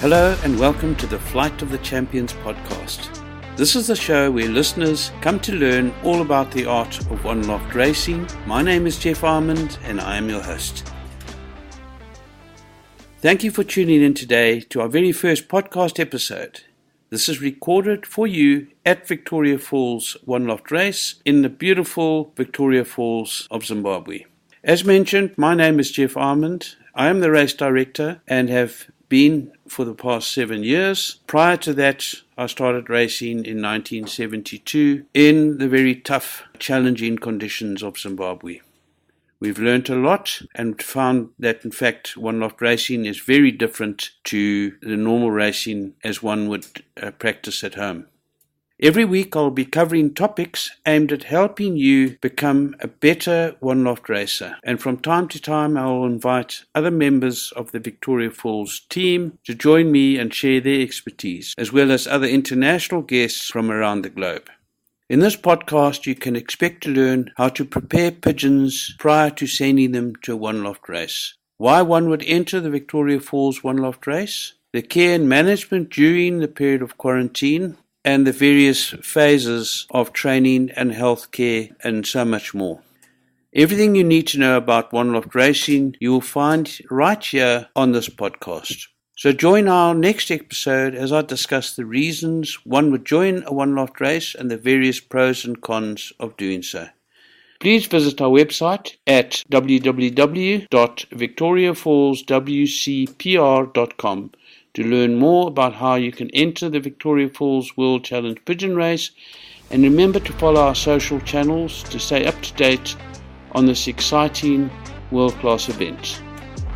Hello and welcome to the Flight of the Champions podcast. This is the show where listeners come to learn all about the art of one loft racing. My name is Geoff Armand and I am your host. Thank you for tuning in today to our very first podcast episode. This is recorded for you at Victoria Falls One Loft Race in the beautiful Victoria Falls of Zimbabwe. As mentioned, my name is Geoff Armand. I am the race director and have been for the past seven years. Prior to that, I started racing in 1972 in the very tough, challenging conditions of Zimbabwe. We've learnt a lot and found that, in fact, one loft racing is very different to the normal racing as one would uh, practice at home. Every week I'll be covering topics aimed at helping you become a better one loft racer. And from time to time I'll invite other members of the Victoria Falls team to join me and share their expertise, as well as other international guests from around the globe. In this podcast, you can expect to learn how to prepare pigeons prior to sending them to a one loft race. Why one would enter the Victoria Falls one loft race, the care and management during the period of quarantine, and the various phases of training and healthcare and so much more. Everything you need to know about One Loft Racing you will find right here on this podcast. So join our next episode as I discuss the reasons one would join a One Loft race and the various pros and cons of doing so. Please visit our website at www.victoriafallswcpr.com to learn more about how you can enter the Victoria Falls World Challenge Pigeon Race and remember to follow our social channels to stay up to date on this exciting world class event.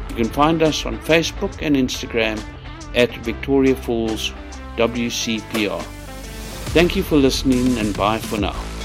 You can find us on Facebook and Instagram at Victoria Falls WCPR. Thank you for listening and bye for now.